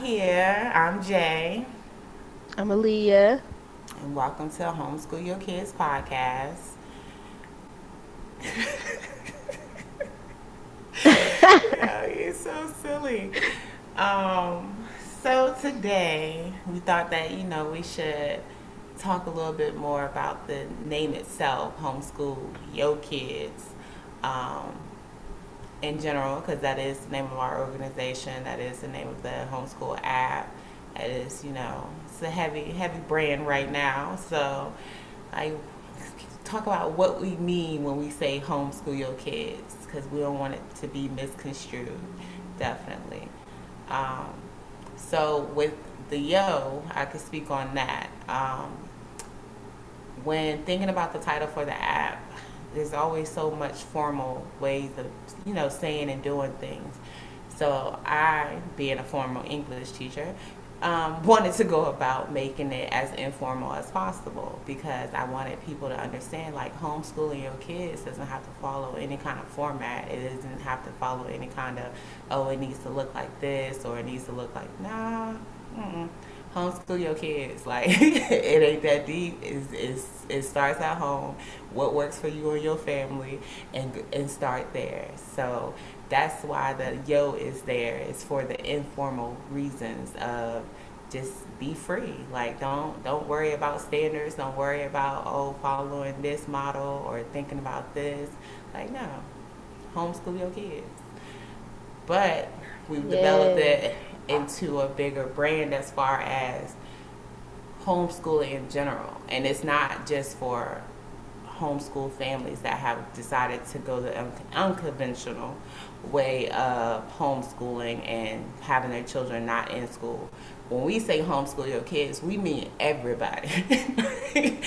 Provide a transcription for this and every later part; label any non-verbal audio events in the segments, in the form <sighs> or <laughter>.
here. I'm Jae. I'm Aliyah. And welcome to Homeschool Yo Kids podcast. <laughs> oh, you're so silly. Um, so today we thought that you know we should talk a little bit more about the name itself, homeschool your kids, um, in general, because that is the name of our organization. That is the name of the homeschool app. It is, you know, it's a heavy, heavy brand right now. So I talk about what we mean when we say homeschool your kids, because we don't want it to be misconstrued, definitely. Um, so with the yo, I could speak on that. Um, when thinking about the title for the app, there's always so much formal ways of, you know, saying and doing things. So I, being a formal English teacher, um, wanted to go about making it as informal as possible because I wanted people to understand like homeschooling your kids doesn't have to follow any kind of format. It doesn't have to follow any kind of, oh, it needs to look like this or it needs to look like, nah, mm-mm homeschool your kids. <laughs> Like it ain't that deep. It's, it's, it starts at home. What works for you and your family, and and start there. So that's why the yo is there. It's for the informal reasons of just be free. Like don't don't worry about standards. Don't worry about oh following this model or thinking about this. Like no, homeschool your kids. But we've yeah. developed it into a bigger brand as far as homeschooling in general. And it's not just for homeschool families that have decided to go the unconventional way of homeschooling and having their children not in school. When we say homeschool your kids, we mean everybody. <laughs>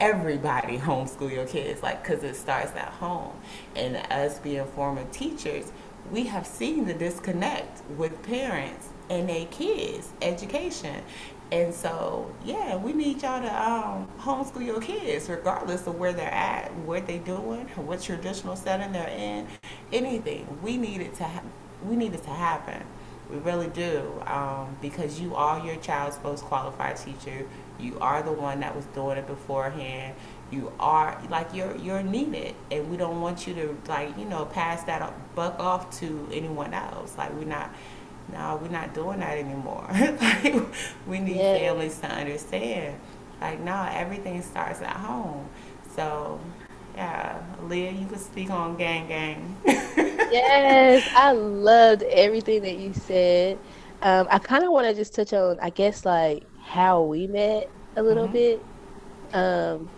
everybody homeschool your kids, like, because it starts at home. And us being former teachers, we have seen the disconnect with parents and their kids' education. And so, yeah, we need y'all to um, homeschool your kids, regardless of where they're at, what they're doing, what traditional setting they're in, anything. We need it to ha- we need it to happen. We really do, um, because you are your child's most qualified teacher. You are the one that was doing it beforehand. You are like you're you're needed, and we don't want you to like you know pass that buck off to anyone else. Like we're not no, we're not doing that anymore. <laughs> like, we need yeah. families to understand. Like, no, everything starts at home. So, yeah, Leah, you can speak on gang gang. <laughs> yes, I loved everything that you said. Um, I kind of want to just touch on, I guess, like how we met a little mm-hmm. bit. Um,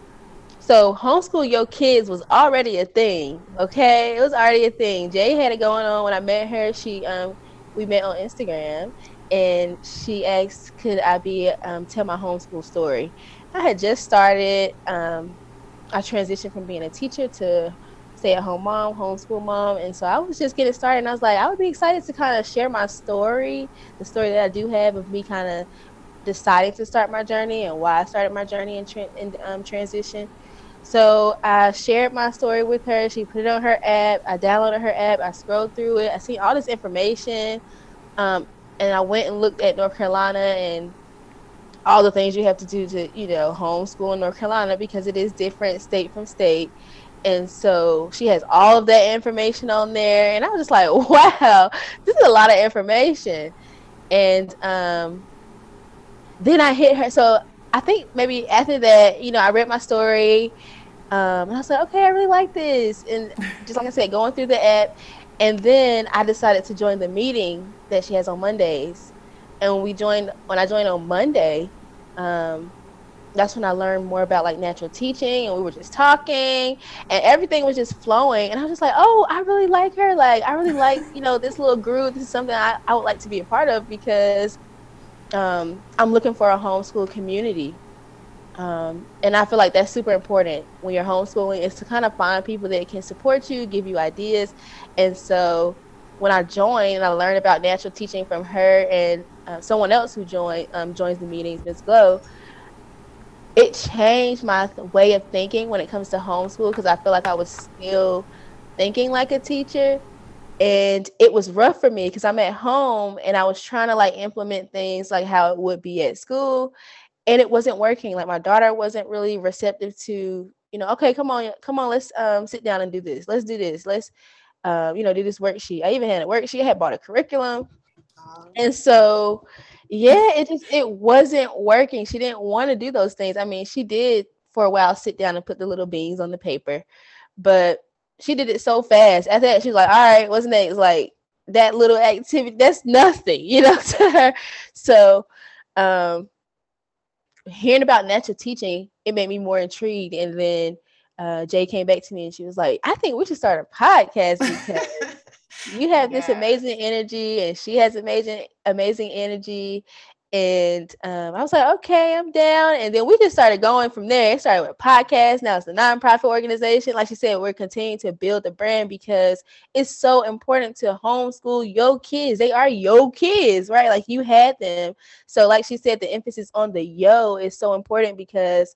so homeschool your kids was already a thing. Okay, it was already a thing. Jae had it going on when I met her. She um, we met on Instagram, and she asked, "Could I be um, tell my homeschool story?" I had just started. Um, I transitioned from being a teacher to stay-at-home mom, homeschool mom, and so I was just getting started. And I was like, I would be excited to kind of share my story, the story that I do have of me kind of deciding to start my journey and why I started my journey in, tra- um, transition. So I shared my story with her. She put it on her app. I downloaded her app. I scrolled through it. I seen all this information. Um, and I went and looked at North Carolina and all the things you have to do to, you know, homeschool in North Carolina because it is different state from state. And so she has all of that information on there. And I was just like, <laughs> wow, this is a lot of information. And um, then I hit her. So I think maybe after that, you know, I read my story um, and I was like, okay, I really like this. And just like I said, going through the app. And then I decided to join the meeting that she has on Mondays. And when we joined, when I joined on Monday, um, that's when I learned more about like natural teaching and we were just talking and everything was just flowing. And I was just like, oh, I really like her. Like, I really like, you know, this little group. This is something I, I would like to be a part of because um, I'm looking for a homeschool community um, and I feel like that's super important when you're homeschooling is to kind of find people that can support you, give you ideas. And so when I joined, and I learned about natural teaching from her and uh, someone else who joined um, joins the meetings, Ms. Glow. It changed my way of thinking when it comes to homeschool because I feel like I was still thinking like a teacher and it was rough for me because I'm at home and I was trying to like implement things like how it would be at school and it wasn't working. Like my daughter wasn't really receptive to you know okay come on come on let's um sit down and do this. Let's do this. Let's um you know do this worksheet. I even had a worksheet. I had bought a curriculum. And so yeah it just it wasn't working. She didn't want to do those things. I mean she did for a while sit down and put the little beans on the paper but she did it so fast. After that, she's like, all right, what's next? Like that little activity, that's nothing, <laughs> you know, to her. So um hearing about natural teaching, it made me more intrigued. And then uh Jae came back to me and she was like, I think we should start a podcast because <laughs> you have yes. this amazing energy and she has amazing amazing energy and um, I was like, okay, I'm down. And then we just started going from there. It started with podcasts. Now it's a nonprofit organization. Like she said, we're continuing to build the brand because it's so important to homeschool your kids. They are your kids, right? Like you had them. So, like she said, the emphasis on the yo is so important because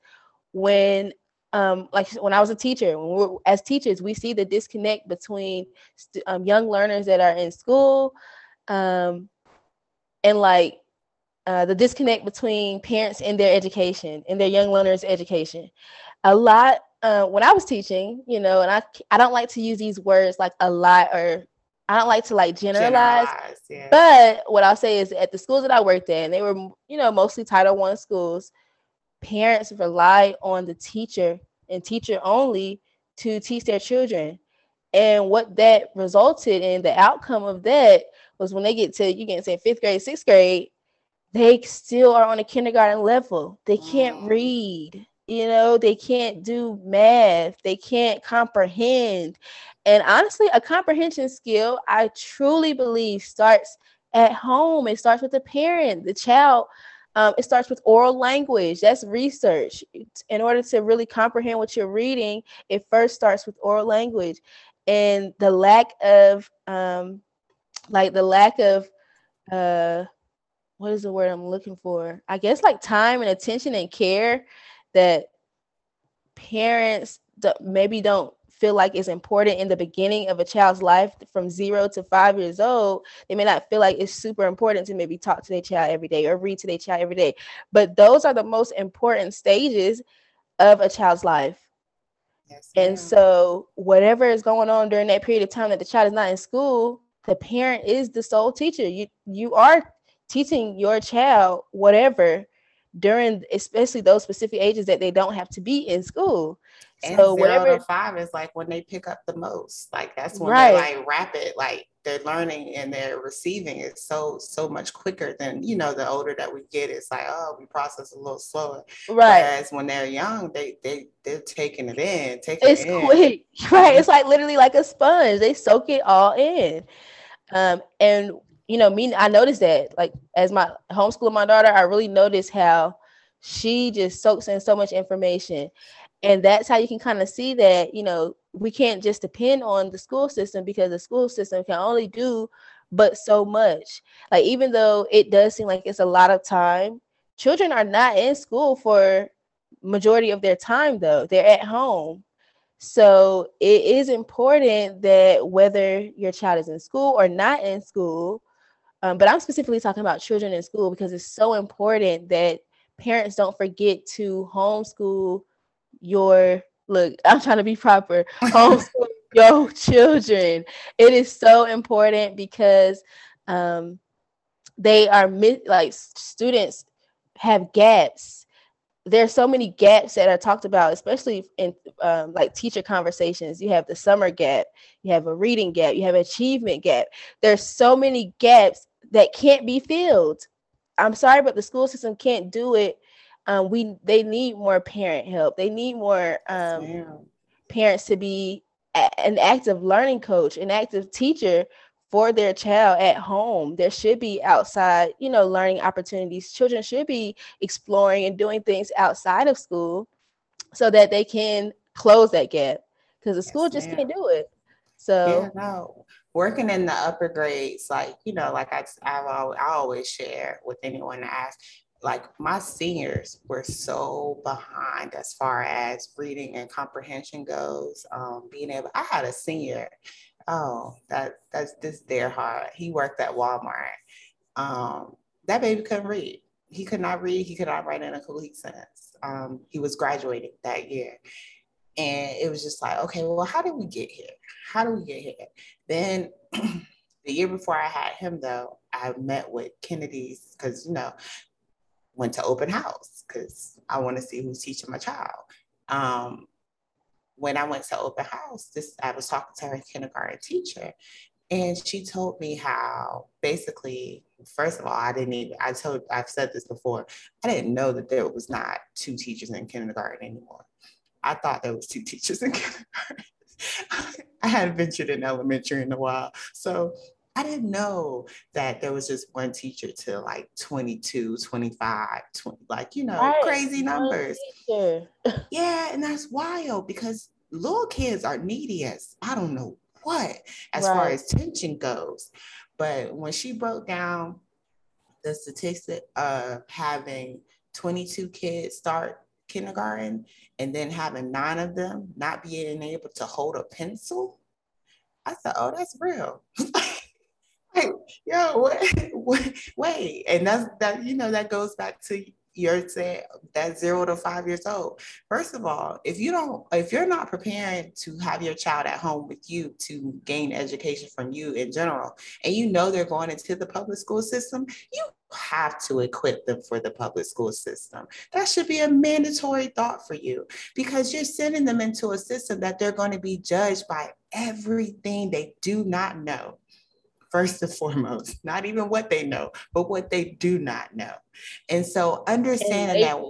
when um, like when I was a teacher, when we're as teachers, we see the disconnect between st- um, young learners that are in school um, and like uh, the disconnect between parents and their education and their young learners' education. A lot uh, when I was teaching, you know, and I I don't like to use these words like a lot or I don't like to like generalize. generalize yeah. But what I'll say is at the schools that I worked at, and they were you know mostly Title One schools, parents rely on the teacher and teacher only to teach their children. And what that resulted in, the outcome of that was when they get to you can say fifth grade, sixth grade, they still are on a kindergarten level. They can't read, you know, they can't do math, they can't comprehend. And honestly, a comprehension skill, I truly believe, starts at home. It starts with the parent, the child. Um, it starts with oral language. That's research. In order to really comprehend what you're reading, it first starts with oral language. And the lack of, um, like, the lack of, uh, what is the word I'm looking for? I guess like time and attention and care that parents maybe don't feel like it's important in the beginning of a child's life from zero to five years old, they may not feel like it's super important to maybe talk to their child every day or read to their child every day. But those are the most important stages of a child's life. Yes, and so, whatever is going on during that period of time that the child is not in school, the parent is the sole teacher. You you are teaching your child whatever during especially those specific ages that they don't have to be in school. And so whatever five is like when they pick up the most. Like that's when right. they're like rapid, like their learning and their receiving is so so much quicker than you know the older that we get. It's like oh we process a little slower. Right. Whereas when they're young, they they they're taking it in, taking it's it in. quick, <laughs> right? It's like literally like a sponge. They soak it all in. Um, and you know, me, I noticed that like as my homeschooling my daughter, I really noticed how she just soaks in so much information. And that's how you can kind of see that, you know, we can't just depend on the school system because the school system can only do but so much. Like, even though it does seem like it's a lot of time, children are not in school for majority of their time though. They're at home. So it is important that whether your child is in school or not in school, um, but I'm specifically talking about children in school because it's so important that parents don't forget to homeschool your look. <laughs> I'm trying to be proper. Homeschool <laughs> your children. It is so important because um, they are like students have gaps there's so many gaps that are talked about, especially in um, like teacher conversations. You have the summer gap, you have a reading gap, you have achievement gap. There's so many gaps that can't be filled. I'm sorry, but the school system can't do it. Um, we they need more parent help. They need more um, parents to be a- an active learning coach, an active teacher for their child at home. There should be outside, you know, learning opportunities. Children should be exploring and doing things outside of school so that they can close that gap because the school just ma'am. can't do it. So, yeah, no working in the upper grades, like you know, like I I, I always share with anyone that asks, like my seniors were so behind as far as reading and comprehension goes. Um, being able, I had a senior. Oh, that that's this their heart. He worked at Walmart. Um, that baby couldn't read. He could not read. He could not write in a complete sentence. Um, he was graduating that year, and it was just like, okay, well, how did we get here? How do we get here? Then <clears throat> the year before I had him, though, I met with Kennedy's because you know went to open house because I want to see who's teaching my child. Um, when I went to open house, this I was talking to her kindergarten teacher, and she told me how basically, first of all, I didn't even I told I've said this before, I didn't know that there was not two teachers in kindergarten anymore. I thought there was two teachers in <laughs> kindergarten. I hadn't ventured in elementary in a while. So I didn't know that there was just one teacher to like 22, 25, 20, like, you know, right. crazy numbers. <laughs> yeah, and that's wild because little kids are needy as I don't know what as right. far as tension goes. But when she broke down the statistic of having 22 kids start kindergarten and then having nine of them not being able to hold a pencil, I thought, oh, that's real. <laughs> like, yo, wait, <laughs> wait, wait. And that's that, you know, that goes back to your say that zero to five years old. First of all, if you don't, if you're not preparing to have your child at home with you to gain education from you in general, and you know they're going into the public school system, you have to equip them for the public school system. That should be a mandatory thought for you because you're sending them into a system that they're going to be judged by everything they do not know first and <laughs> foremost, not even what they know, but what they do not know. And so understanding that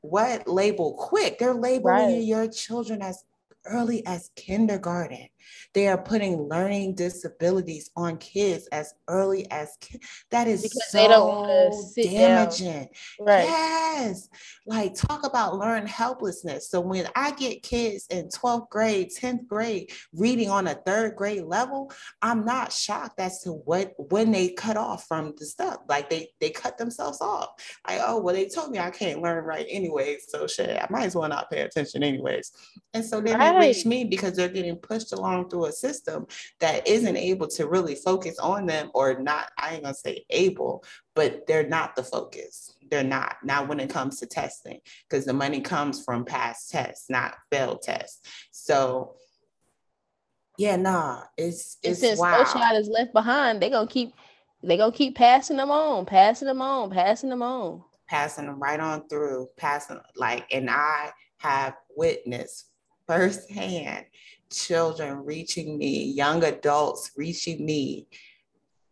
what label quick, they're labeling right. your children as early as kindergarten. They are putting learning disabilities on kids as early as kids. That is because so they don't damaging. Right. Yes. Like talk about learn helplessness. So when I get kids in 12th grade, 10th grade reading on a third grade level, I'm not shocked as to what when they cut off from the stuff. Like they they cut themselves off. Like, oh, well, they told me I can't learn right anyway. So shit, I might as well not pay attention anyways. And so then right. they reach me because they're getting pushed along through a system that isn't able to really focus on them or not, I ain't gonna say able, but they're not the focus. They're not. Not when it comes to testing, because the money comes from past tests, not failed tests. So yeah, nah, it's it's since no child is left behind, they're gonna keep they're gonna keep passing them on, passing them on, passing them on. Passing them right on through, passing like, and I have witnessed firsthand children reaching me, young adults reaching me,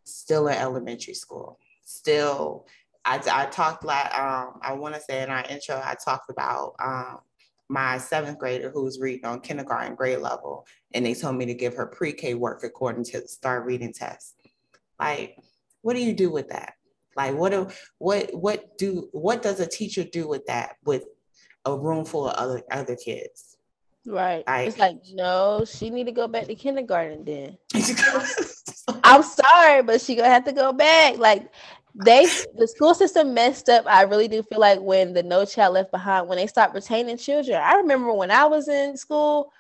still in elementary school. Still, I, I talked like um, I want to say in our intro, I talked about um, my seventh grader who's reading on kindergarten grade level, and they told me to give her pre-K work according to the STAR reading test. Like, what do you do with that? Like, what do what what do what does a teacher do with that with a room full of other other kids? Right. I, it's like, no, she need to go back to kindergarten then. <laughs> I'm sorry, but she gonna have to go back. Like they the school system messed up. I really do feel like when the no child left behind, when they stopped retaining children. I remember when I was in school,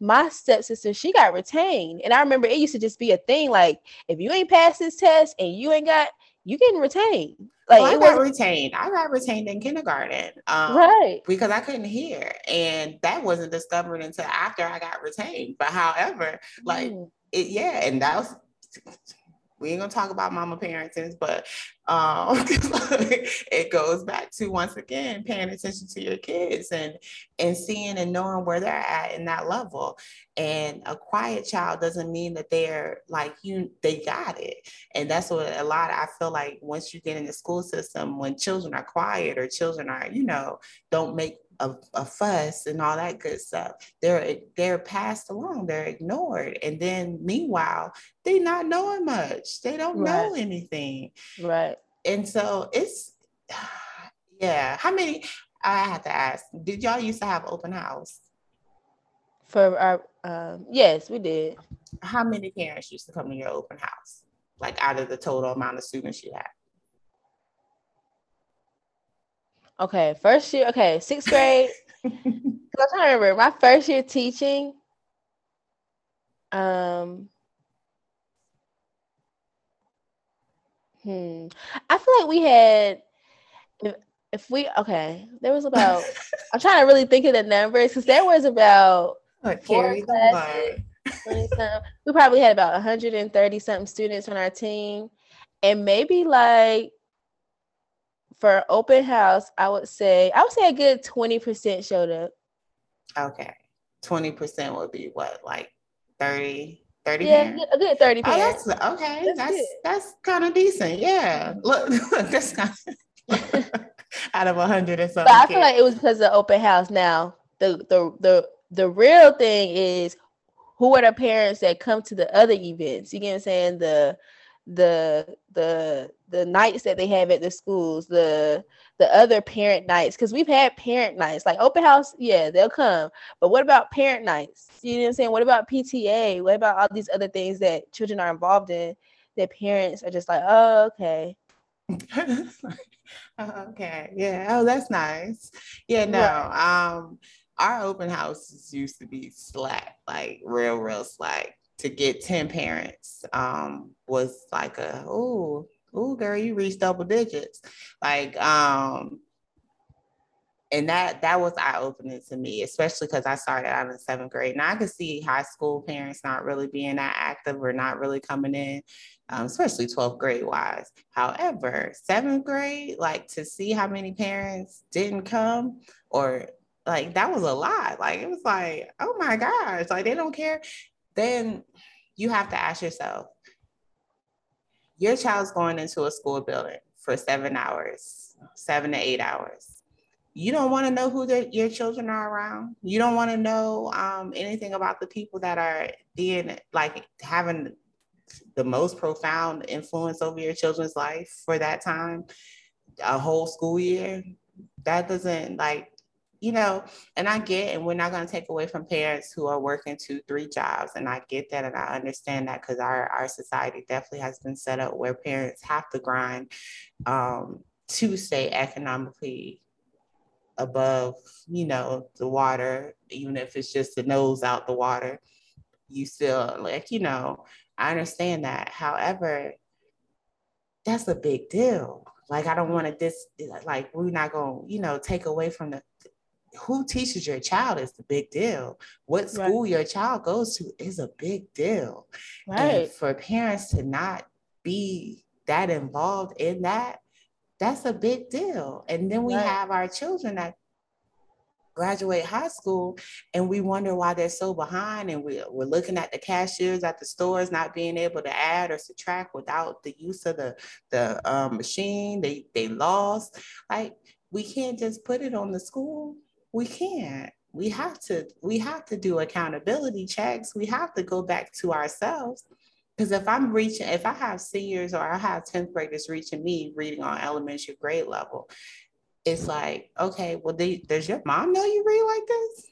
my stepsister, she got retained. And I remember it used to just be a thing like if you ain't passed this test and you ain't got you getting retained. Like well, I got was, retained. I got retained in kindergarten. Um, right. Because I couldn't hear. And that wasn't discovered until after I got retained. But however, like mm. it, yeah, and that was we ain't gonna talk about mama parenting, but um, <laughs> it goes back to once again paying attention to your kids and and seeing and knowing where they're at in that level. And a quiet child doesn't mean that they're like you, they got it. And that's what a lot. I feel like once you get in the school system, when children are quiet or children are, you know, don't make a, a, fuss and all that good stuff. They're they're passed along, they're ignored. And then meanwhile, they're not knowing much. They don't right. know anything. Right. And so it's <sighs> yeah. How many I have to ask, did y'all used to have open house? For our um, yes, we did. How many parents used to come to your open house? Like out of the total amount of students you had? Okay, first year. Okay, sixth grade. <laughs> I'm trying to remember my first year teaching. Um. Hmm. I feel like we had. If, if we okay, there was about. <laughs> I'm trying to really think of the numbers because there was about. Like carry the we probably had about 130 something students on our team, and maybe like for open house, I would say I would say a good 20% showed up. Okay. 20% would be what, like 30, 30 yeah, parents? a good 30 parents. Oh, that's okay. That's that's, that's kind of decent. Yeah. Look, <laughs> look that's kind of <laughs> out of a 100 or something. But I feel like it was because of open house. Now, the the the the real thing is who are the parents that come to the other events? You get what I'm saying? The the the the nights that they have at the schools, the the other parent nights, because we've had parent nights like open house, yeah, they'll come. But what about parent nights? You know what I'm saying? What about PTA? What about all these other things that children are involved in that parents are just like, oh, okay. <laughs> okay. Yeah. Oh, that's nice. Yeah, no. Right. Um, our open houses used to be slack, like real, real slack. To get 10 parents um, was like a, oh, oh, girl, you reached double digits. Like, um, and that that was eye opening to me, especially because I started out in seventh grade. Now I could see high school parents not really being that active or not really coming in, um, especially 12th grade wise. However, seventh grade, like to see how many parents didn't come or like that was a lot. Like it was like, oh my gosh, like they don't care. Then you have to ask yourself, your child's going into a school building for seven hours, seven to eight hours. You don't want to know who the, your children are around. You don't want to know um, anything about the people that are being like having the most profound influence over your children's life for that time, a whole school year. That doesn't like you know, and I get, and we're not going to take away from parents who are working two, three jobs. And I get that. And I understand that because our, our society definitely has been set up where parents have to grind um, to stay economically above, you know, the water, even if it's just the nose out the water. You still, like, you know, I understand that. However, that's a big deal. Like, I don't want to dis, like, we're not going to, you know, take away from the who teaches your child is the big deal. What school right. your child goes to is a big deal. Right. And for parents to not be that involved in that, that's a big deal. And then we right. have our children that graduate high school and we wonder why they're so behind and we're, we're looking at the cashiers at the stores not being able to add or subtract without the use of the, the um, machine they, they lost like we can't just put it on the school we can't we have to we have to do accountability checks we have to go back to ourselves because if i'm reaching if i have seniors or i have 10th graders reaching me reading on elementary grade level it's like okay well they, does your mom know you read like this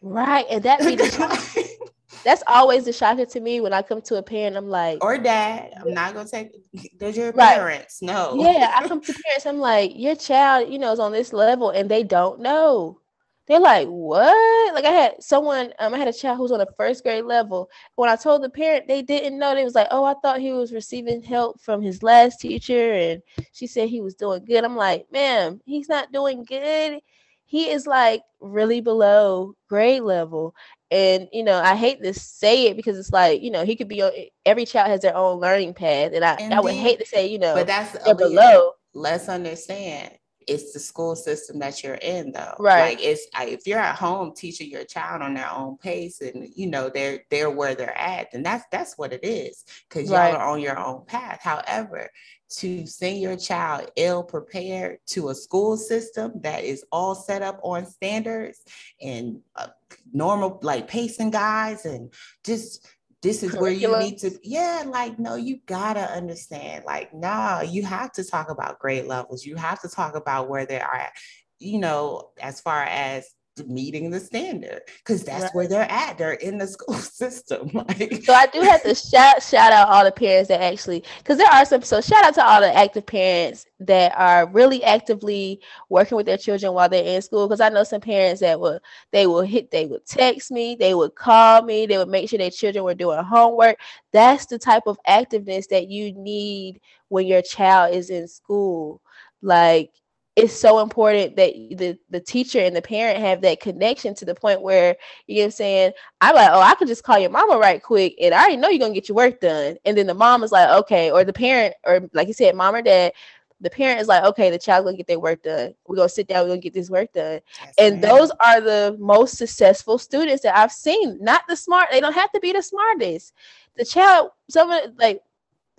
right and that be the <laughs> that's always the shocker to me when I come to a parent. I'm like, or dad. I'm not gonna take. Does your right. parents. know? Yeah, I <laughs> come to parents. I'm like, your child, you know, is on this level, and they don't know. They're like, what? Like I had someone, um, I had a child who was on a first grade level. When I told the parent, they didn't know. They was like, oh, I thought he was receiving help from his last teacher, and she said he was doing good. I'm like, ma'am, he's not doing good. He is like really below grade level. And you know, I hate to say it because it's like, you know, he could be on every child has their own learning path. And I, I would hate to say, you know, but that's below. Let's understand it's the school system that you're in though. Right. Like it's if you're at home teaching your child on their own pace and you know they're they're where they're at then that's that's what it is because y'all are on your own path. However to send your child ill prepared to a school system that is all set up on standards and uh, normal like pacing guides and just this is where you need to yeah like no you gotta understand like nah you have to talk about grade levels. You have to talk about where they are at you know as far as meeting the standard because that's right. where they're at. They're in the <laughs> school system. <laughs> like, so I do have to shout shout out all the parents that actually because there are some. So shout out to all the active parents that are really actively working with their children while they're in school. Because I know some parents that will they will hit, they would text me, they would call me, they would make sure their children were doing homework. That's the type of activeness that you need when your child is in school. Like it's so important that the the teacher and the parent have that connection to the point where you know what I'm saying? I'm like oh I could just call your mama right quick and I already know you're gonna get your work done. And then the mom is like okay or the parent or like you said mom or dad the parent is like okay the child's gonna get their work done. We're gonna sit down we're gonna get this work done. And those are the most successful students that I've seen. Not the smart they don't have to be the smartest. The child some of like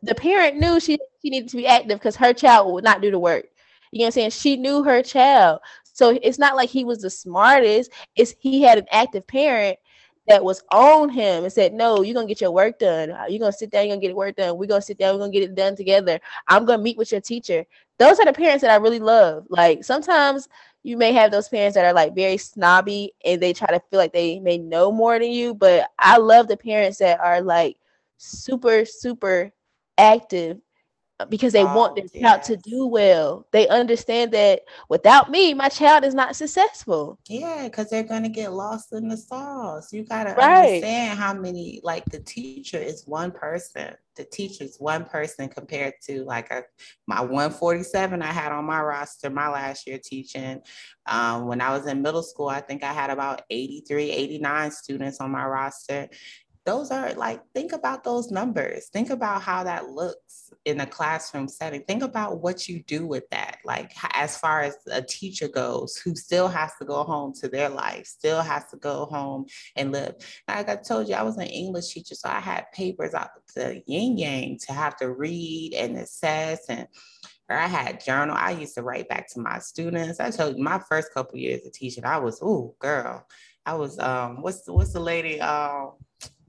the parent knew she she needed to be active because her child would not do the work you know what I'm saying? She knew her child. So it's not like he was the smartest. It's he had an active parent that was on him and said, No, you're gonna get your work done. Uh, you're gonna sit down, you're gonna get work done. We're gonna sit down, we're gonna get it done together. I'm gonna meet with your teacher. Those are the parents that I really love. Like sometimes you may have those parents that are like very snobby and they try to feel like they may know more than you, but I love the parents that are like super, super active because they oh, want their yes. child to do well. They understand that without me, my child is not successful. Yeah, because they're gonna get lost in the sauce. You gotta right. understand how many like the teacher is one person. The teacher is one person compared to like a my 147 I had on my roster my last year teaching. Um, when I was in middle school, I think I had about 83, 89 students on my roster those are like think about those numbers think about how that looks in a classroom setting think about what you do with that like as far as a teacher goes who still has to go home to their life still has to go home and live like i told you i was an english teacher so i had papers out the yin yang to have to read and assess and or I had journal. I used to write back to my students. I told you my first couple years of teaching, I was, oh girl, I was um what's the what's the lady um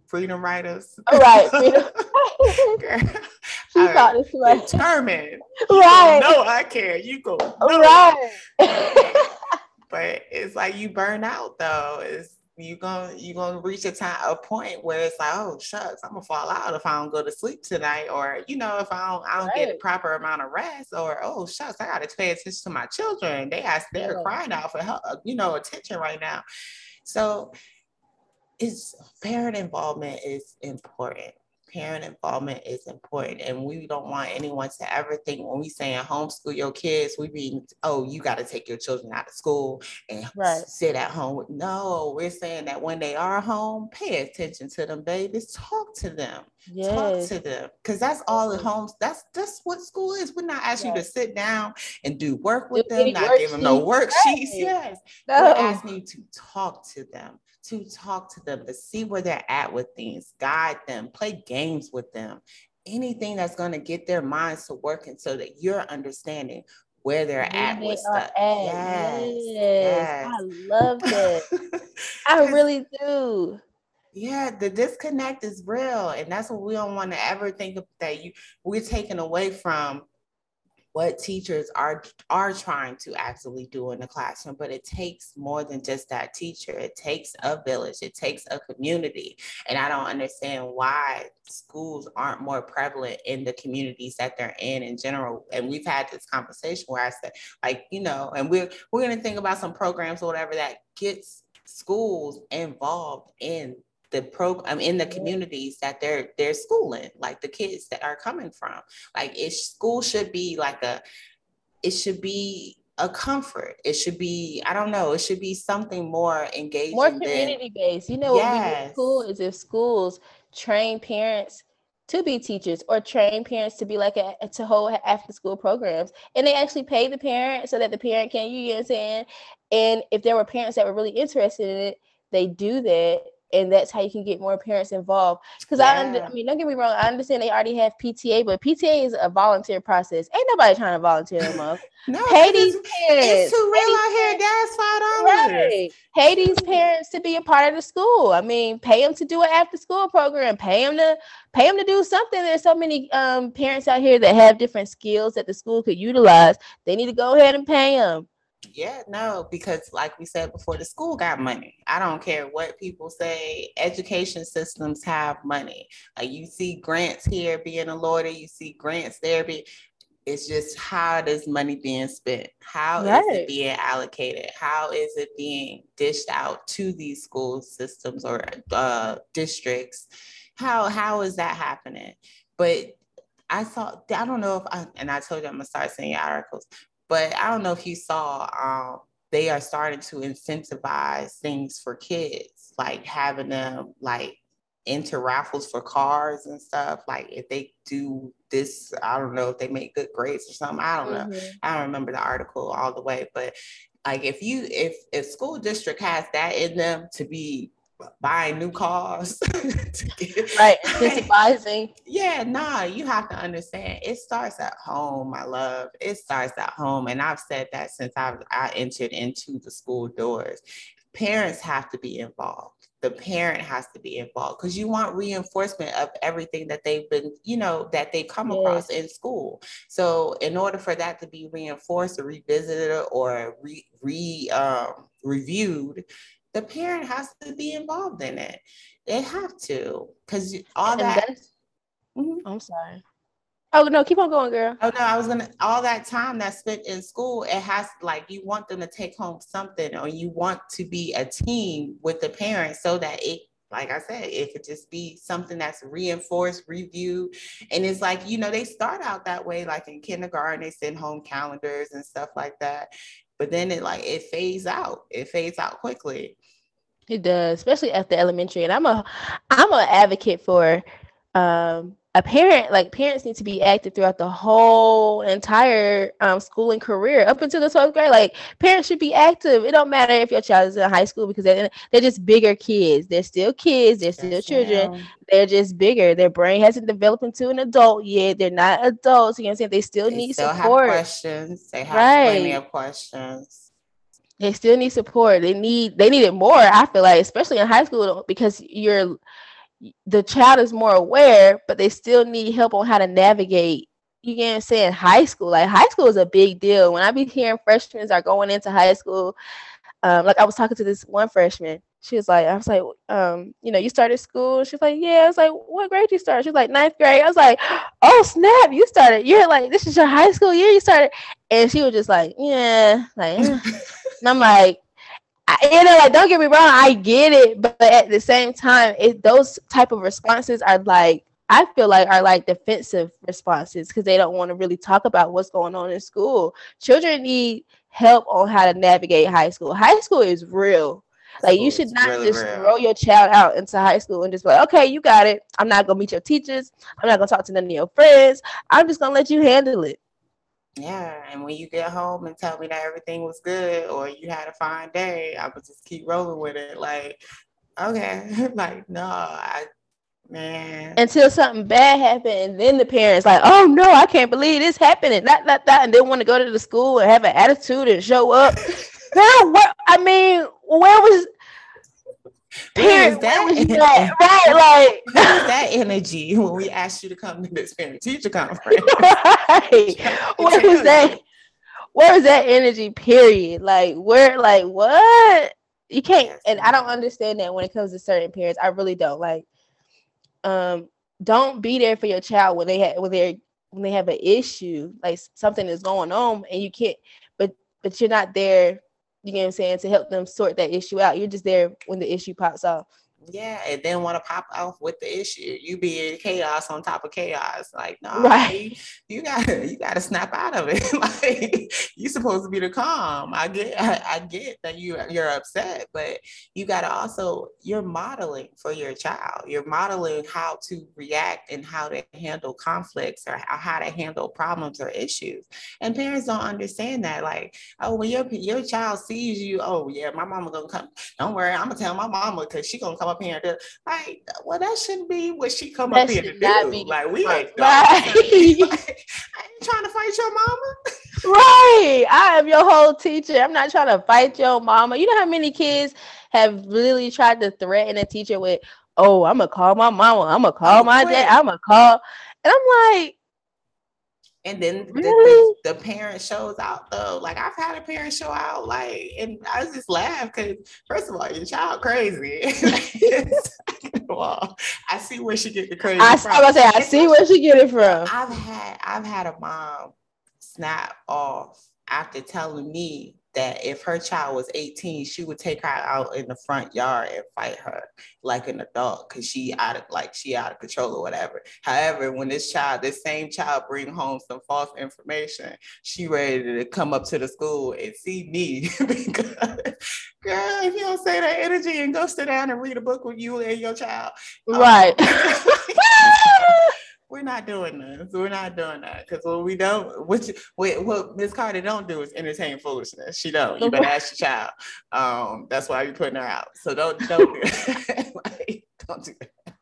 freedom writers. All right, <laughs> freedom. <laughs> she I thought this was determined. <laughs> Right. No, I can't. You go. No. Right. but it's like you burn out though. It's you gonna you gonna reach a time a point where it's like oh shucks i'm gonna fall out if i don't go to sleep tonight or you know if i don't i don't right. get the proper amount of rest or oh shucks i gotta pay attention to my children they ask they're crying out for help uh, you know attention right now so is parent involvement is important. Parent involvement is important. And we don't want anyone to ever think when we saying homeschool your kids we mean oh you got to take your children out of school and right. sit at home no we're saying that when they are home pay attention to them babies talk to them. Yes. talk to them. Because that's all the homes that's that's what school is. We're not asking yes. you to sit down and do work with do them not give them no worksheets. right. yes. No. we're asking you to talk to them to talk to them, to see where they're at with things, guide them, play games with them, anything that's going to get their minds to working so that you're understanding where they're where at they with stuff. At. Yes, yes. I love that. <laughs> I really do. Yeah, the disconnect is real. And that's what we don't want to ever think of that you we're taken away from what teachers are are trying to actually do in the classroom but it takes more than just that teacher. It takes a village. It takes a community. And i don't understand why schools aren't more prevalent in the communities that they're in in general. And we've had this conversation where i said like you know and we're we're going to think about some programs or whatever that gets schools involved in the program in the communities that they're they're schooling, like the kids that are coming from. Like it school should be like a it should be a comfort. It should be, I don't know, it should be something more engaging. More community based. You know yes. what would be cool is if schools train parents to be teachers or train parents to be like a to hold after school programs and they actually pay the parent so that the parent can you know what I'm saying and if there were parents that were really interested in it they do that and that's how you can get more parents involved. Because yeah. I, under, I mean, don't get me wrong, I understand they already have PTA, but PTA is a volunteer process. Ain't nobody trying to volunteer them up. no, <laughs> pay these parents. It's too real out here. Gas five dollars. Right. Pay these parents to be a part of the school. I mean, pay them to do an after school program. Pay them to pay them to do something. There's so many um, parents out here that have different skills that the school could utilize. They need to go ahead and pay them. Yeah, no, because like we said before, the school got money. I don't care what people say. Education systems have money. Like you see grants here being awarded, you see grants there be. It's just how is money being spent? How right. is it being allocated? How is it being dished out to these school systems or uh, districts? How how is that happening? But I saw I don't know if I and I told you I'm gonna start sending articles, but I don't know if you saw um, they are starting to incentivize things for kids, like having them like enter raffles for cars and stuff. Like if they do this, I don't know if they make good grades or something. I don't know. Mm-hmm. I don't remember the article all the way, but like if you if if school district has that in them to be buying new cars <laughs> get, right incentivizing. <laughs> Yeah nah you have to understand it starts at home my love. It starts at home and i've said that since I've, i entered into the school doors. Parents have to be involved. The parent has to be involved because you want reinforcement of everything that they've been you know that they come yes. across in school. So in order for that to be reinforced or revisited or re, re um, reviewed the parent has to be involved in it. They have to, because all that. Mm-hmm. I'm sorry. Oh no, keep on going, girl. Oh no, I was gonna all that time that's spent in school, it has like you want them to take home something or you want to be a team with the parents so that it like I said, it could just be something that's reinforced, reviewed. And it's like, you know, they start out that way, like in kindergarten, they send home calendars and stuff like that. But then it like it fades out. It fades out quickly. It does, especially after elementary. And I'm a I'm an advocate for um a parent like parents need to be active throughout the whole entire um, schooling career. Up until the 12th grade like parents should be active. It don't matter if your child is in high school because they're, they're just bigger kids. They're still kids. They're still yes, children. ma'am. they're just bigger. Their brain hasn't developed into an adult yet. They're not adults. You know what i'm saying? They still they need still support. have questions. They have right. plenty of questions. They still need support. They need they need it more. I feel like, especially in high school, because you're the child is more aware, but they still need help on how to navigate. You get what I'm saying? High school, like high school is a big deal. When I be hearing freshmen are going into high school, um, like I was talking to this one freshman. She was like, I was like, um, you know, you started school. She was like, yeah. I was like, what grade you started? She was like, ninth grade. I was like, oh snap, you started. You're like, this is your high school year. You started, and she was just like, yeah, like, <laughs> and I'm like, you know, like don't get me wrong, I get it, but at the same time, it those type of responses are like I feel like are like defensive responses because they don't want to really talk about what's going on in school. Children need help on how to navigate high school. High school is real. Like you should not really just real. throw your child out into high school and just be like, okay, you got it. I'm not gonna meet your teachers. I'm not gonna talk to none of your friends. I'm just gonna let you handle it. Yeah, and when you get home and tell me that everything was good or you had a fine day, I would just keep rolling with it. Like, okay, <laughs> like no, I man. Until something bad happened, and then the parents like, oh no, I can't believe this happening, that that that, and they want to go to the school and have an attitude and show up. <laughs> Girl, what? I mean, where was parent that, was that? <laughs> Right like that energy when we asked you to come to this parent teacher conference? <laughs> Right. <laughs> Where was that? Where was that energy period? Like where like what? You can't and i don't understand that when it comes to certain parents. I really don't. Like um don't be there for your child when they have when they're when they have an issue like something is going on and you can't but but you're not there you know what I'm saying, to help them sort that issue out. You're just there when the issue pops off. Yeah, and then want to pop off with the issue. You be in chaos on top of chaos. Like, no, right. you, gotta <laughs> you gotta snap out of it. <laughs> like you supposed to be the calm. I get I, I, get that you you're upset, but you gotta also you're modeling for your child. You're modeling how to react and how to handle conflicts or how to handle problems or issues. And parents don't understand that. Like, oh, when your your child sees you, oh yeah, my mama gonna come. Don't worry, I'm gonna tell my mama because she gonna come up here and do, like, well, that shouldn't be what she come that up here to do. Be, like, we ain't right. <laughs> like, I ain't trying to fight your mama. right. I am your whole teacher. I'm not trying to fight your mama. You know how many kids have really tried to threaten a teacher with, oh, I'm gonna call my mama, I'm gonna call my dad, I'm gonna call. And I'm like, And then really? the, the, the, parent shows out though. Like I've had a parent show out, like, and I just laugh because first of all, your child crazy. <laughs> <laughs> well, I see where she get the crazy. I, from. I was say I see where she get it from. I've had I've had a mom snap off after telling me that if her child was 18, she would take her out in the front yard and fight her like an adult because she out of like she out of control or whatever. However, when this child, this same child bring home some false information, she ready to come up to the school and see me <laughs> because girl, if you don't say that energy and go sit down and read a book with you and your child. Right. Um, <laughs> <laughs> we're not doing this. We're not doing that because what we don't, which what Miss Carter don't do is entertain foolishness. She don't. You better ask your child. Um, that's why you're putting her out. So don't don't do that. <laughs> like, don't do that.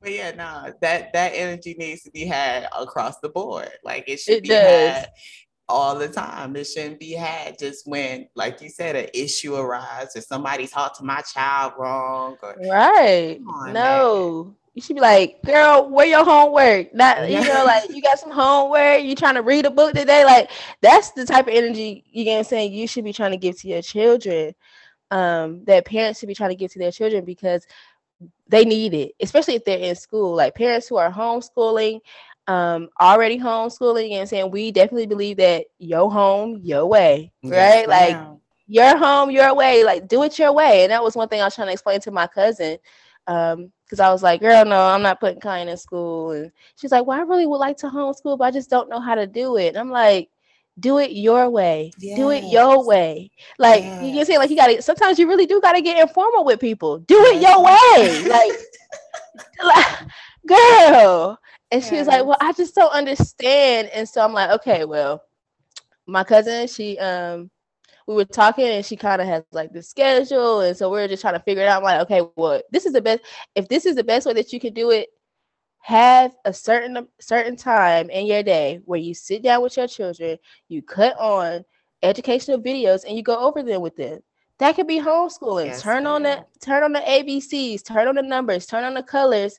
But yeah, no, nah, that that energy needs to be had across the board. Like it should it be does. had all the time. It shouldn't be had just when, like you said, an issue arises or somebody talked to my child wrong. Or, right. On, no. Man you should be like, girl, where your homework? Not you know, like you got some homework, you trying to read a book today. Like that's the type of energy you get saying you should be trying to give to your children. Um, that parents should be trying to give to their children because they need it, especially if they're in school. Like parents who are homeschooling, um, already homeschooling and saying we definitely believe that your home, your way, right? Like your home, your way, like do it your way. And that was one thing I was trying to explain to my cousin. Um, because I was like, girl, no, I'm not putting Kyan in school. And she's like, well, I really would like to homeschool, but I just don't know how to do it. And I'm like, do it your way. Yes. Do it your way. Like yes. you can say, like you gotta sometimes you really do gotta get informal with people. Do it your way. like, like <laughs> <laughs> girl. And she was like, Well, I just don't understand. And so I'm like, okay, well, my cousin, she um we were talking and she kind of has like the schedule and so we are just trying to figure it out. I'm like okay well this is the best if this is the best way that you can do it have a certain certain time in your day where you sit down with your children you cut on educational videos and you go over them with them. That could be homeschooling. Yes, turn on the turn on the abcs turn on the numbers turn on the colors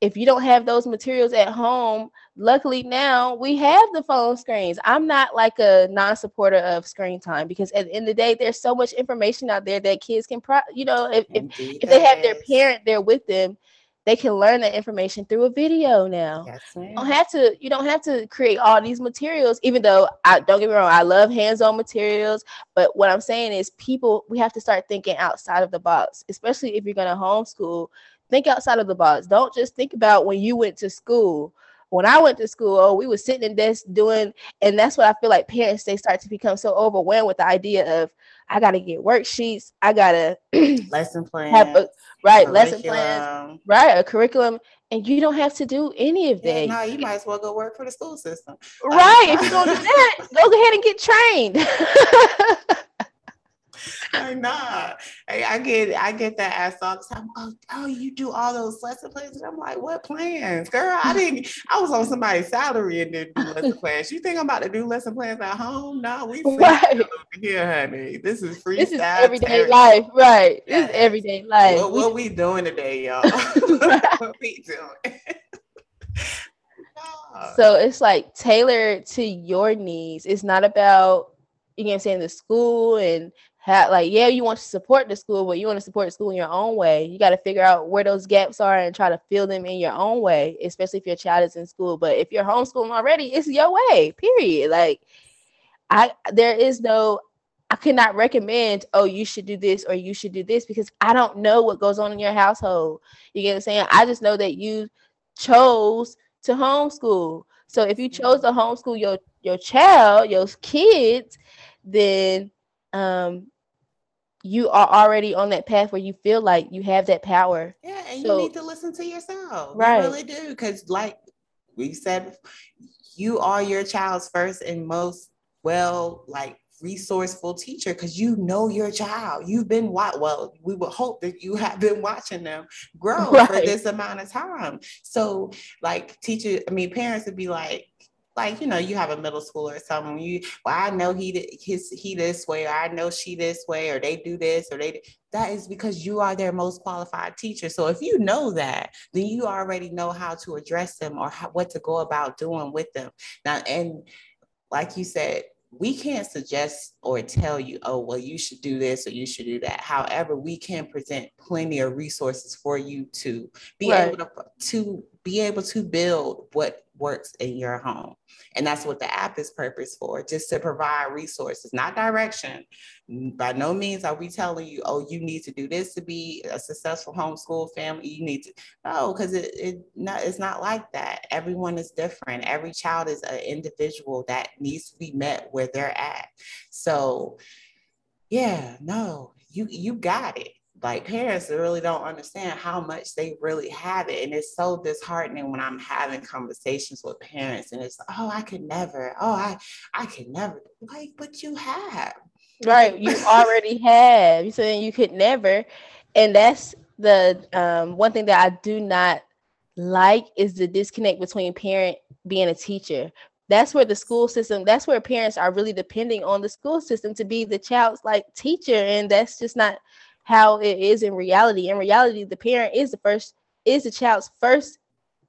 if you don't have those materials at home, luckily now we have the phone screens. I'm not like a non-supporter of screen time because at the end of the day, there's so much information out there that kids can, pro- you know, if, if, if, they have their parent there with them, they can learn that information through a video now. Yes, you don't have to you don't have to create all these materials, even though I don't get me wrong, I love hands-on materials. But what I'm saying is people we have to start thinking outside of the box, especially if you're gonna homeschool think outside of the box. Don't just think about when you went to school. When I went to school, oh, we were sitting in desks doing, and that's what I feel like parents they start to become so overwhelmed with the idea of I got to get worksheets, I gotta <clears throat> lesson plan, right lesson plans, right a curriculum, and you don't have to do any of that. Yeah, no, you might as well go work for the school system. Right. if <laughs> you don't do that, go ahead and get trained. <laughs> like, nah. Hey, I get I get that ass all the time. Oh, oh, you do all those lesson plans. And I'm like, what plans? Girl, I didn't I was on somebody's salary and didn't do lesson <laughs> plans. You think I'm about to do lesson plans at home? No, we right. over here, honey. This is free. This is everyday life, right? This is everyday life. What, what we doing today, y'all? <laughs> what <laughs> we doing? So it's like tailored to your needs. It's not about you know what I'm saying the school and have like yeah you want to support the school but you want to support the school in your own way. You got to figure out where those gaps are and try to fill them in your own way especially if your child is in school. But if you're homeschooling already it's your way period. Like i there is no i cannot recommend oh you should do this or you should do this because i don't know what goes on in your household. You get what i'm saying? I just know that you chose to homeschool. So if you chose to homeschool your your child your kids then um you are already on that path where you feel like you have that power. Yeah, and so, you need to listen to yourself. Right. You really do. Because like we said, you are your child's first and most well, like resourceful teacher because you know your child. You've been what well, we would hope that you have been watching them grow right. for this amount of time. So like teachers, I mean parents would be like, like you know you have a middle schooler or something you well i know he his he this way or i know she this way or they do this or they that is because you are their most qualified teacher so if you know that then you already know how to address them or how, what to go about doing with them now and like you said we can't suggest or tell you, oh, well, you should do this or you should do that. However, we can present plenty of resources for you to be right. able to, to be able to build what works in your home. And that's what the app is purpose for, just to provide resources, not direction. By no means are we telling you, oh, you need to do this to be a successful homeschool family. You need to no, because it, it not it's not like that. Everyone is different. Every child is an individual that needs to be met where they're at. So yeah, no, you you got it like parents really don't understand how much they really have it and it's so disheartening when i'm having conversations with parents and it's oh i could never oh i i could never like but you have. Right you already have you saying you could never and that's the um, one thing that i do not like is the disconnect between parent being a teacher. That's where the school system that's where parents are really depending on the school system to be the child's like teacher and that's just not how it is in reality. In reality, the parent is the first, is the child's first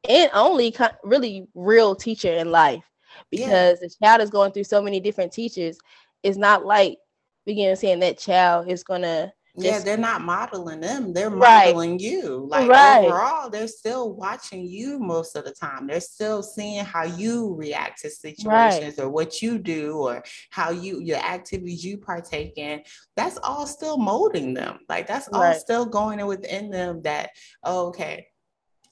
and only really real teacher in life because yeah. the child is going through so many different teachers. It's not like begin saying that child is gonna yeah, they're not modeling them. They're modeling right. you. Like right. overall, they're still watching you most of the time. They're still seeing how you react to situations right. or what you do or how you your activities you partake in. That's all still molding them. Like that's all still going within them that, oh, okay,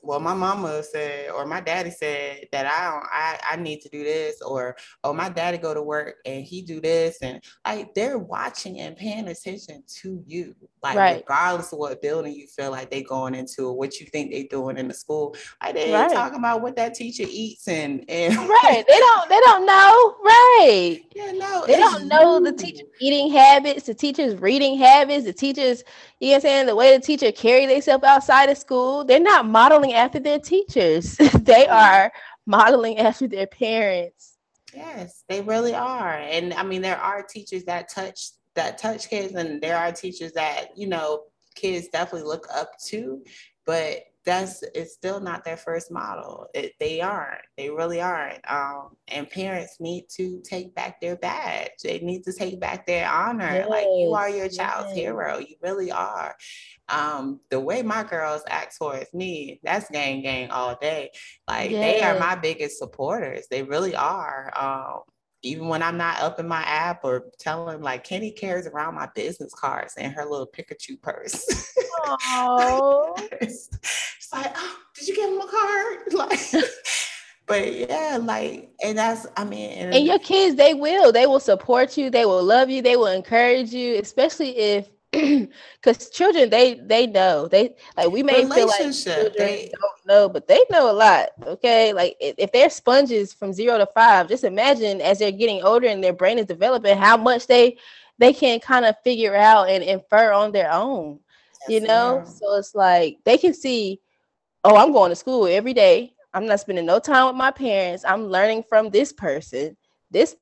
well, my mama said, or my daddy said that I don't, I, I need to do this, or oh, my daddy go to work and he do this, and like they're watching and paying attention to you, like right. regardless of what building you feel like they going into or what you think they doing in the school. Like they right. talking about what that teacher eats and and <laughs> right, they don't they don't know, right? Yeah, no, they don't know the teacher eating habits, the teacher's reading habits, the teachers, you know what I'm saying, the way the teacher carry themselves outside of school. They're not modeling after their teachers. <laughs> they are modeling after their parents. Yes, they really are. And I mean, there are teachers that touch that touch kids, and there are teachers that, you know, kids definitely look up to, but that's it's still not their first model. It, they aren't. They really aren't. Um, and parents need to take back their badge. They need to take back their honor. Yes, like you are your child's yes. hero. You really are. Um, the way my girls act towards me, that's gang gang all day. Like yes. they are my biggest supporters. They really are. Um, even when I'm not up in my app or telling like Kenny carries around my business cards and her little Pikachu purse. Oh, <laughs> it's, it's, like, oh, did you give him a card? <laughs> Like, but yeah, like, and that's, I mean, and, and your kids, they will, they will support you, they will love you, they will encourage you, especially if <clears throat> because children they they know. They like we may feel like children they, don't know but they know a lot okay? Like if, if they're sponges from zero to five just imagine as they're getting older and their brain is developing how much they they can kind of figure out and infer on their own yes, you know? ma'am. so it's like they can see oh i'm going to school every day. I'm not spending no time with my parents. I'm learning from this person. This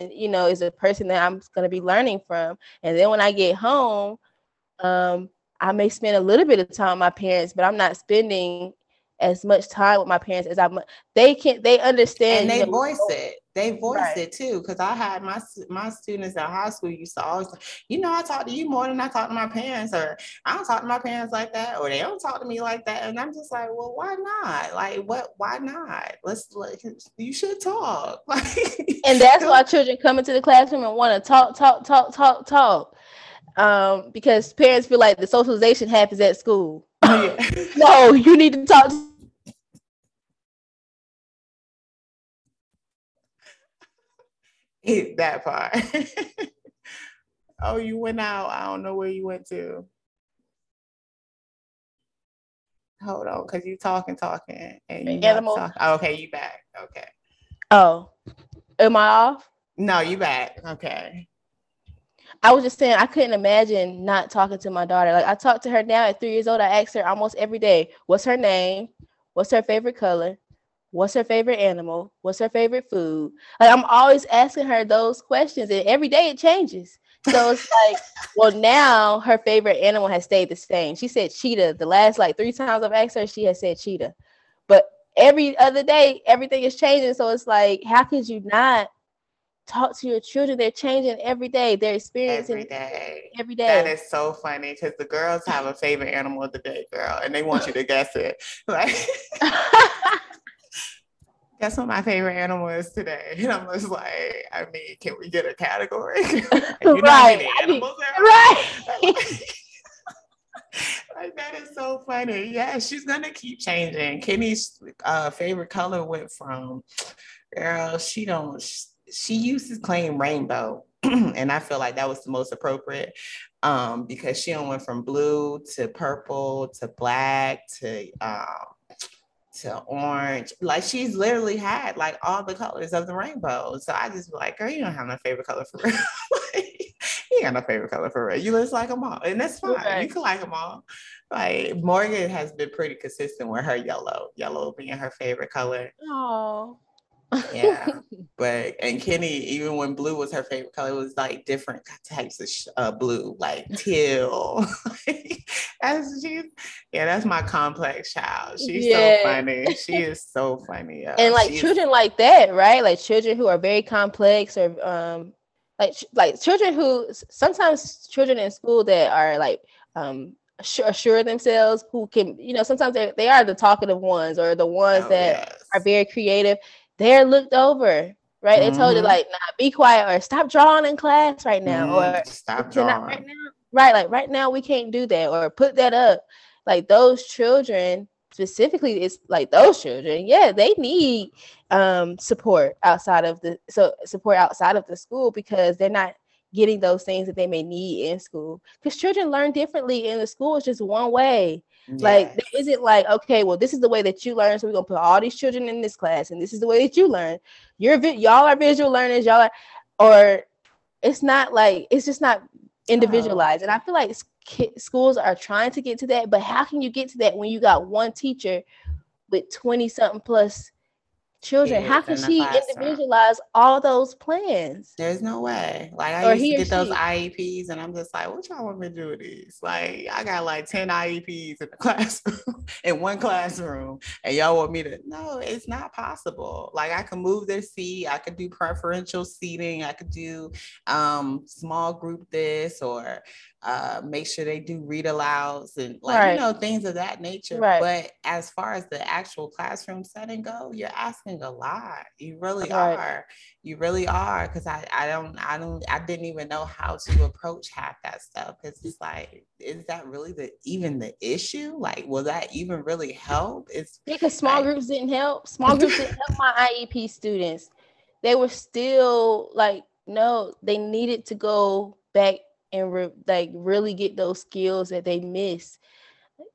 you know, is a person that I'm going to be learning from. And then when I get home, um, I may spend a little bit of time with my parents, but I'm not spending as much time with my parents as I'm. They can not they understand and they voice it. They voice right. it too. Because I had my my students in high school used to always, you know, I talk to you more than I talk to my parents, or I don't talk to my parents like that, or they don't talk to me like that. And I'm just like, well, why not? Like, what? Why not? Let's like, you should talk. <laughs> and that's why children come into the classroom and want to talk, talk, talk, talk, talk. Um, because parents feel like the socialization happens at school. Oh, yeah. <laughs> no, you need to talk. To- that part. <laughs> oh, you went out. I don't know where you went to. Hold on, because you talking, talking, and you animal. Talking. Oh, okay, you back. Okay. Oh, am I off? No, you back. Okay. I was just saying I couldn't imagine not talking to my daughter. Like I talk to her now at three years old. I ask her almost every day, "What's her name? What's her favorite color? What's her favorite animal? What's her favorite food? Like I'm always asking her those questions, and every day it changes. So it's <laughs> like, well, now her favorite animal has stayed the same. She said cheetah. The last like three times I've asked her, she has said cheetah. But every other day, everything is changing. So it's like, how could you not talk to your children? They're changing every day. They're experiencing every day. Every day. That is so funny because the girls have a favorite animal of the day, girl, and they want you to guess it. <laughs> Like <laughs> guess what my favorite animal is today? <laughs> And I'm just like, I mean, can we get a category? <laughs> you right. animals right. <laughs> like that is so funny. Yeah, she's gonna keep changing. Kenny's uh, favorite color went from girl, she don't she used to claim rainbow. <clears throat> and I feel like that was the most appropriate um, because she went from blue to purple to black to um, to orange. Like she's literally had like all the colors of the rainbow. So I just be like, girl, you don't have no favorite color for <laughs> real. you got no favorite color for real. You just like them all. And that's fine. Right. You can like them all. Like Morgan has been pretty consistent with her yellow, yellow being her favorite color. Oh yeah. <laughs> But and kenny even when blue was her favorite color it was like different types of sh- uh, blue like <laughs> teal. <laughs> That's she's yeah that's my complex child. She's yeah. so funny. She is so funny and like she's, children like that right? Like children who are very complex or um like like children who sometimes children in school that are like um assure themselves who can you know sometimes they, they are the talkative ones or the ones oh, that yes. are very creative they're looked over, right? Mm-hmm. They told you mm-hmm. like, nah, be quiet or stop drawing in class right now, mm-hmm. or stop drawing right now. Right, like right now we can't do that, or put that up. Like those children specifically, it's like those children, yeah, they need um support outside of the so support outside of the school because they're not getting those things that they may need in school. Because children learn differently in the school, it's just one way. Yes. Like there isn't like, okay, well, this is the way that you learn. So we're gonna put all these children in this class, and this is the way that you learn. You're y'all are visual learners, y'all are, or it's not like it's just not individualized. Oh. And I feel like schools are trying to get to that, but how can you get to that when you got one teacher with 20 something plus children. How can she individualize all those plans? There's no way. Like I or used to get those IEPs, and I'm just like, what y'all want me to do with these? Like I got like 10 IEPs in the <laughs> classroom, in one classroom, and y'all want me to? No, it's not possible. Like I can move their seat, I could do preferential seating, I could do um, small group this or uh, make sure they do read alouds and like right. you know things of that nature. Right. But as far as the actual classroom setting go, you're asking a lot. You really right. are. You really are. Because I I don't I don't I didn't even know how to approach half that stuff. Because it's like, is that really the even the issue? Like, will that even really help? It's because small like, groups didn't help. Small groups didn't help my IEP students. They were still like no, they needed to go back and re- like really get those skills that they miss.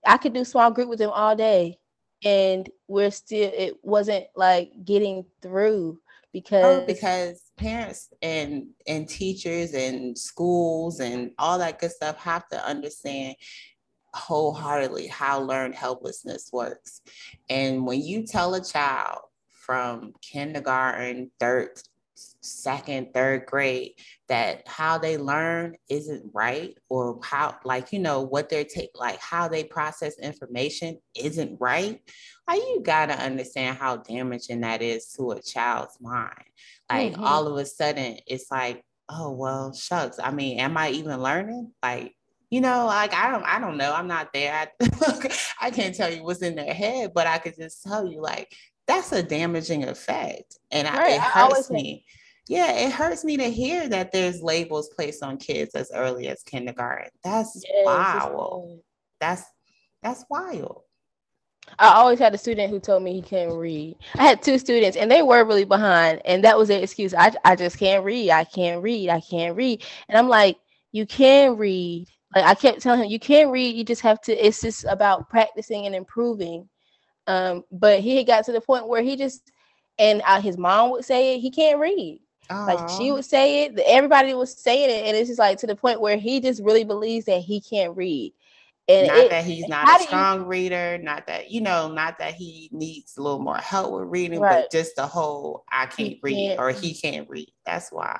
I could do small group with them all day, and we're still it wasn't like getting through oh, because oh, because parents and and teachers and schools and all that good stuff have to understand wholeheartedly how learned helplessness works. And when you tell a child from kindergarten, third, second, third grade that how they learn isn't right or how like you know what they're take like how they process information isn't right. Like you gotta understand how damaging that is to a child's mind. Like mm-hmm. all of a sudden it's like oh well shucks. I mean am i even learning? Like you know like i don't i don't know. I'm not there. I, <laughs> I can't tell you what's in their head but i could just tell you like that's a damaging effect. And right. I, it hurts me yeah, it hurts me to hear that there's labels placed on kids as early as kindergarten. That's yes, wild. That's that's wild. I always had a student who told me he couldn't read. I had two students and they were really behind, and that was their excuse. I, I just can't read. I can't read. I can't read. And I'm like, you can read. Like I kept telling him, you can't read. You just have to. It's just about practicing and improving. Um, but he had got to the point where he just, and uh, his mom would say it, he can't read. Aww. Like she would say it, everybody was saying it, and it's just like to the point where he just really believes that he can't read. And not it, that he's not a strong you, reader, not that you know, not that he needs a little more help with reading, right. but just the whole I can't he read can't. or he can't read. That's wild.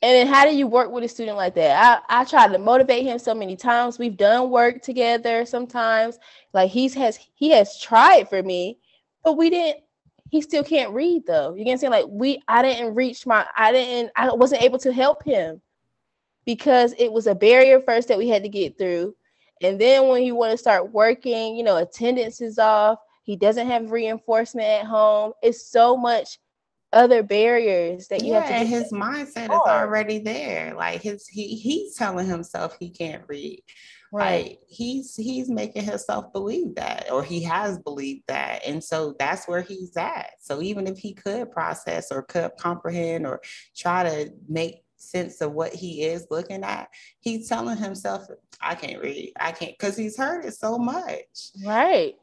And then how do you work with a student like that? I, I try to motivate him so many times. We've done work together sometimes. Like he's has he has tried for me, but we didn't he still can't read though. You can say like we I didn't reach my I didn't I wasn't able to help him because it was a barrier first that we had to get through. And then when you want to start working, you know, attendance is off. He doesn't have reinforcement at home. It's so much other barriers that you yeah, have to and his mindset is already there. Like his he he's telling himself he can't read. Right. Like he's he's making himself believe that, or he has believed that. And so that's where he's at. So even if he could process or could comprehend or try to make sense of what he is looking at, he's telling himself, I can't read. I can't because he's heard it so much. Right.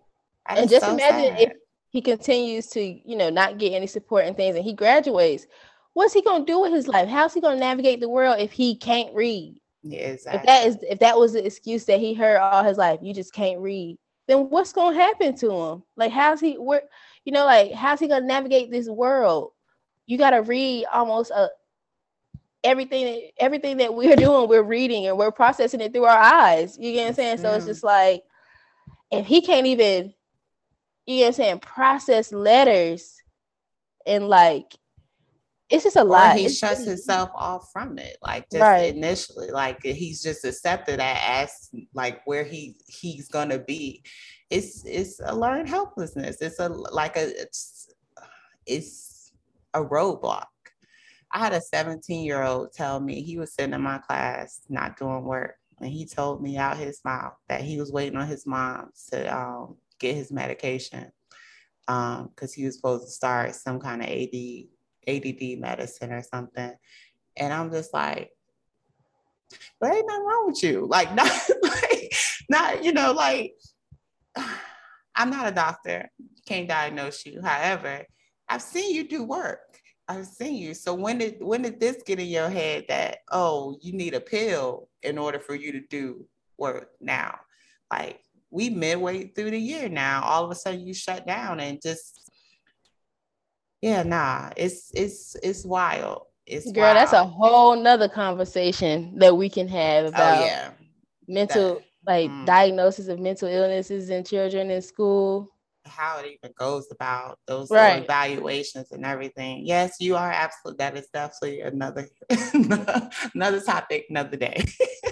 and just so imagine sad. if he continues to, you know, not get any support and things and he graduates. What's he gonna do with his life? How's he gonna navigate the world if he can't read? Yeah, exactly. If that is if that was the excuse that he heard all his life, you just can't read, then what's gonna happen to him? Like how's he where you know, like how's he gonna navigate this world? You gotta read almost a everything everything that we're <laughs> doing, we're reading and we're processing it through our eyes. You get what I'm saying? So it's just like if he can't even, you get what I'm saying, process letters and like it's just a or lot. He it's shuts just, himself off from it, like just right. initially, like he's just accepted that as like where he he's gonna be. It's it's a learned helplessness. It's a like a it's it's a roadblock I had a 17 year old tell me he was sitting in my class not doing work. And he told me out his mouth that he was waiting on his mom to um, get his medication because um, he was supposed to start some kind of AD, ADD medicine or something. And I'm just like, there ain't nothing wrong with you. Like, <laughs> not, like, not, you know, like, <sighs> I'm not a doctor, can't diagnose you. However, I've seen you do work. I've seen you. So when did when did this get in your head that oh you need a pill in order for you to do work now? Like we midway through the year now, all of a sudden you shut down and just yeah, nah, it's it's it's wild. It's girl, wild. that's a whole nother conversation that we can have oh, about oh, yeah. mental that, like mm. diagnosis of mental illnesses in children in school how it even goes about those right. evaluations and everything. Yes, you are absolutely. That is definitely another <laughs> another topic, another day.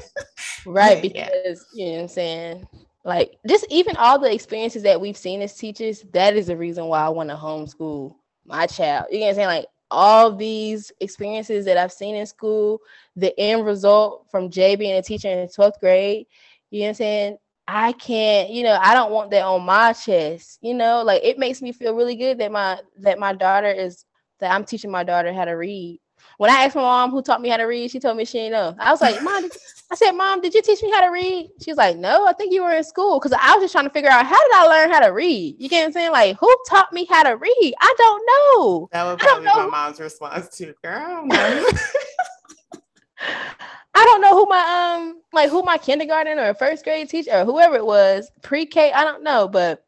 <laughs> right, because yeah. you know what I'm saying. Like just even all the experiences that we've seen as teachers, that is the reason why I want to homeschool my child. You know what I'm saying? Like all these experiences that I've seen in school, the end result from Jae being a teacher in 12th grade, you know what I'm saying? I can't, you know, I don't want that on my chest. You know, like it makes me feel really good that my that my daughter is that I'm teaching my daughter how to read. When I asked my mom who taught me how to read, she told me she didn't know. I was like, Mom, I said, Mom, did you teach me how to read? She was like, No, I think you were in school. Cause I was just trying to figure out how did I learn how to read? You get what I'm saying? Like, who taught me how to read? I don't know. That would probably be my mom's response too, girl. <laughs> I don't know who my um like who my kindergarten or first grade teacher or whoever it was pre-K. I don't know, but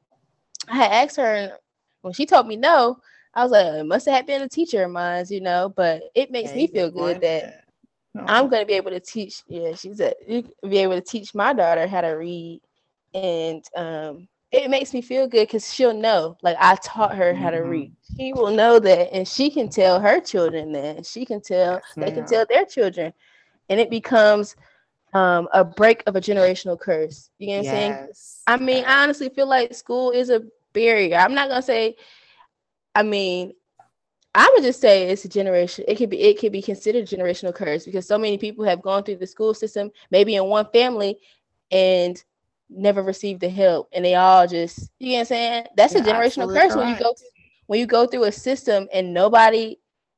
I had asked her, and when she told me no, I was like, it must have been a teacher of mine, you know. But it makes yeah, me feel good that no. I'm going to be able to teach. Yeah, she said be able to teach my daughter how to read, and um, it makes me feel good because she'll know, like I taught her how to mm-hmm. read. She will know that, and she can tell her children that. She can tell yes, they can tell their children and it becomes um, a break of a generational curse. You know what I'm saying? I mean, I honestly feel like school is a barrier. I'm not gonna say. I mean, I would just say it's a generation. It could be. It could be considered a generational curse because so many people have gone through the school system, maybe in one family, and never received the help, and they all just. You know what I'm saying? That's a generational curse correct. when you go when you go through a system and nobody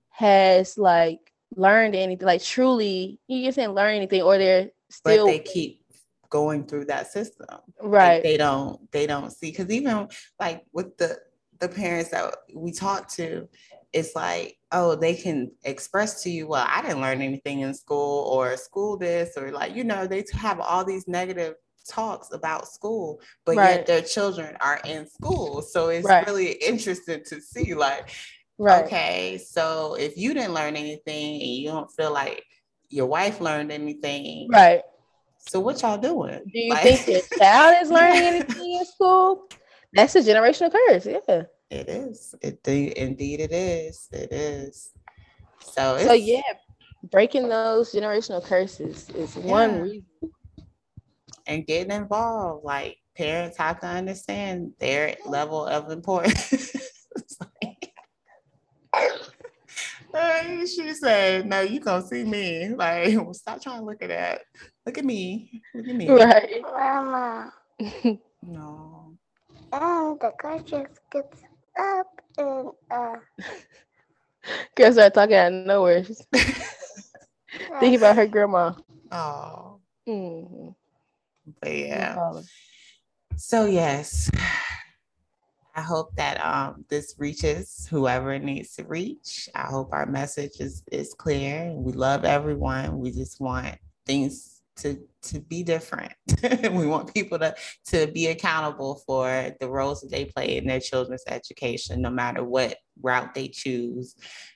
has like learned anything, like truly, you just didn't learn anything, or they're still. But they keep going through that system, right? Like they don't, they don't see because even like with the the parents that we talk to, it's like, oh, they can express to you, well, I didn't learn anything in school, or school this, or like, you know, they have all these negative talks about school, but Right. yet their children are in school. So it's Right. really interesting to see, like, Right. okay, so if you didn't learn anything and you don't feel like your wife learned anything, Right. so what y'all doing? Do you Like- think your <laughs> child is learning anything in school? That's a generational curse. Yeah. It is. It do- indeed it is. It is. So it's So yeah, breaking those generational curses is one reason. and getting involved. Like parents have to understand their level of importance. <laughs> Like- <laughs> she said, "No, you gonna see me. Like, well, <laughs> stop trying to look at that. Look at me. Look at me. Right. Mama, No. And the guy just gets up and uh, <laughs> Girl started talking out of nowhere. She's <laughs> thinking about her grandma. Oh, Mm-hmm. but yeah. So yes, <sighs> I hope that um this reaches whoever it needs to reach. I hope our message is is clear. We love everyone. We just want things to to be different. <laughs> we want people to to be accountable for the roles that they play in their children's education, no matter what route they choose,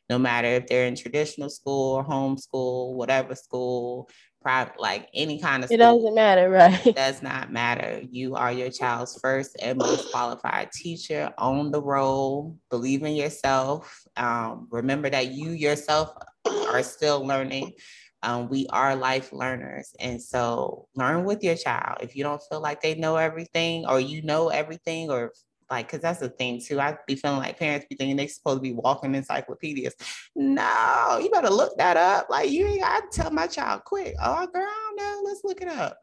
no matter if they're in traditional school or homeschool, whatever school, private, like any kind of It doesn't matter, <laughs> right? does not matter. You are your child's first and most qualified teacher. Own the role, believe in yourself. Um, remember that you yourself are still learning. Um, we are life learners. And so learn with your child. If you don't feel like they know everything or you know everything or like, cause that's the thing too. I be feeling like parents be thinking they supposed to be walking encyclopedias. No, you better look that up. Like you ain't gotta tell my child quick. Oh girl, no, let's look it up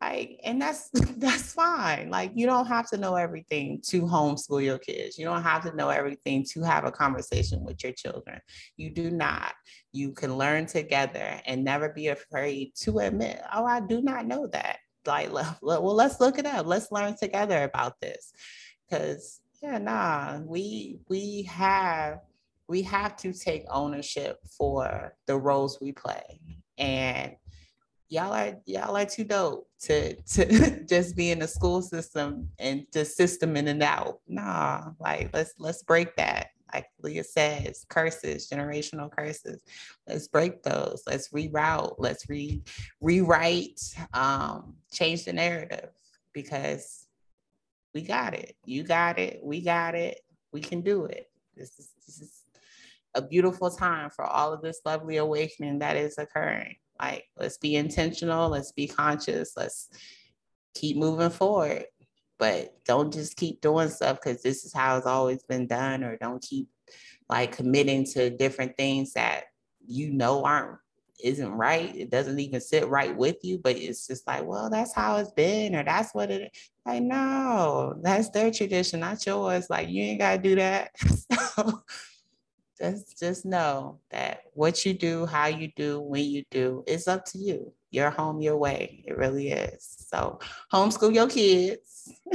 like and that's <laughs> that's fine. Like you don't have to know everything to homeschool your kids. You don't have to know everything to have a conversation with your children. You do not. You can learn together and never be afraid to admit oh i do not know that. Like <laughs> well let's look it up. Let's learn together about this. Because yeah nah we we have we have to take ownership for the roles we play. And y'all are y'all are too dope to to <laughs> just be in the school system and just system in and out. Nah, like let's let's break that. Like Leah says, curses, generational curses. Let's break those. Let's reroute. Let's re rewrite. Um, change the narrative because we got it. You got it. We got it. We can do it. This is this is a beautiful time for all of this lovely awakening that is occurring. Like, let's be intentional, let's be conscious, let's keep moving forward. But don't just keep doing stuff because this is how it's always been done, or don't keep like committing to different things that you know aren't isn't right. It doesn't even sit right with you, but it's just like, well, that's how it's been, or that's what it like, no, that's their tradition, not yours. Like you ain't gotta do that. <laughs> so just just know that what you do, how you do, when you do, is up to you. Your home, your way. It really is. So homeschool your kids. <laughs>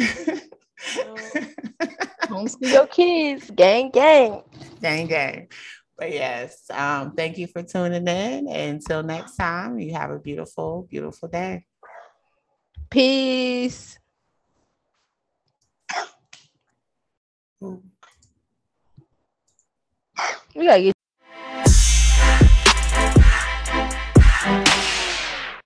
Homeschool your kids. Gang, gang. gang gang. But yes, um, thank you for tuning in. Until next time, you have a beautiful, beautiful day. Peace. We gotta get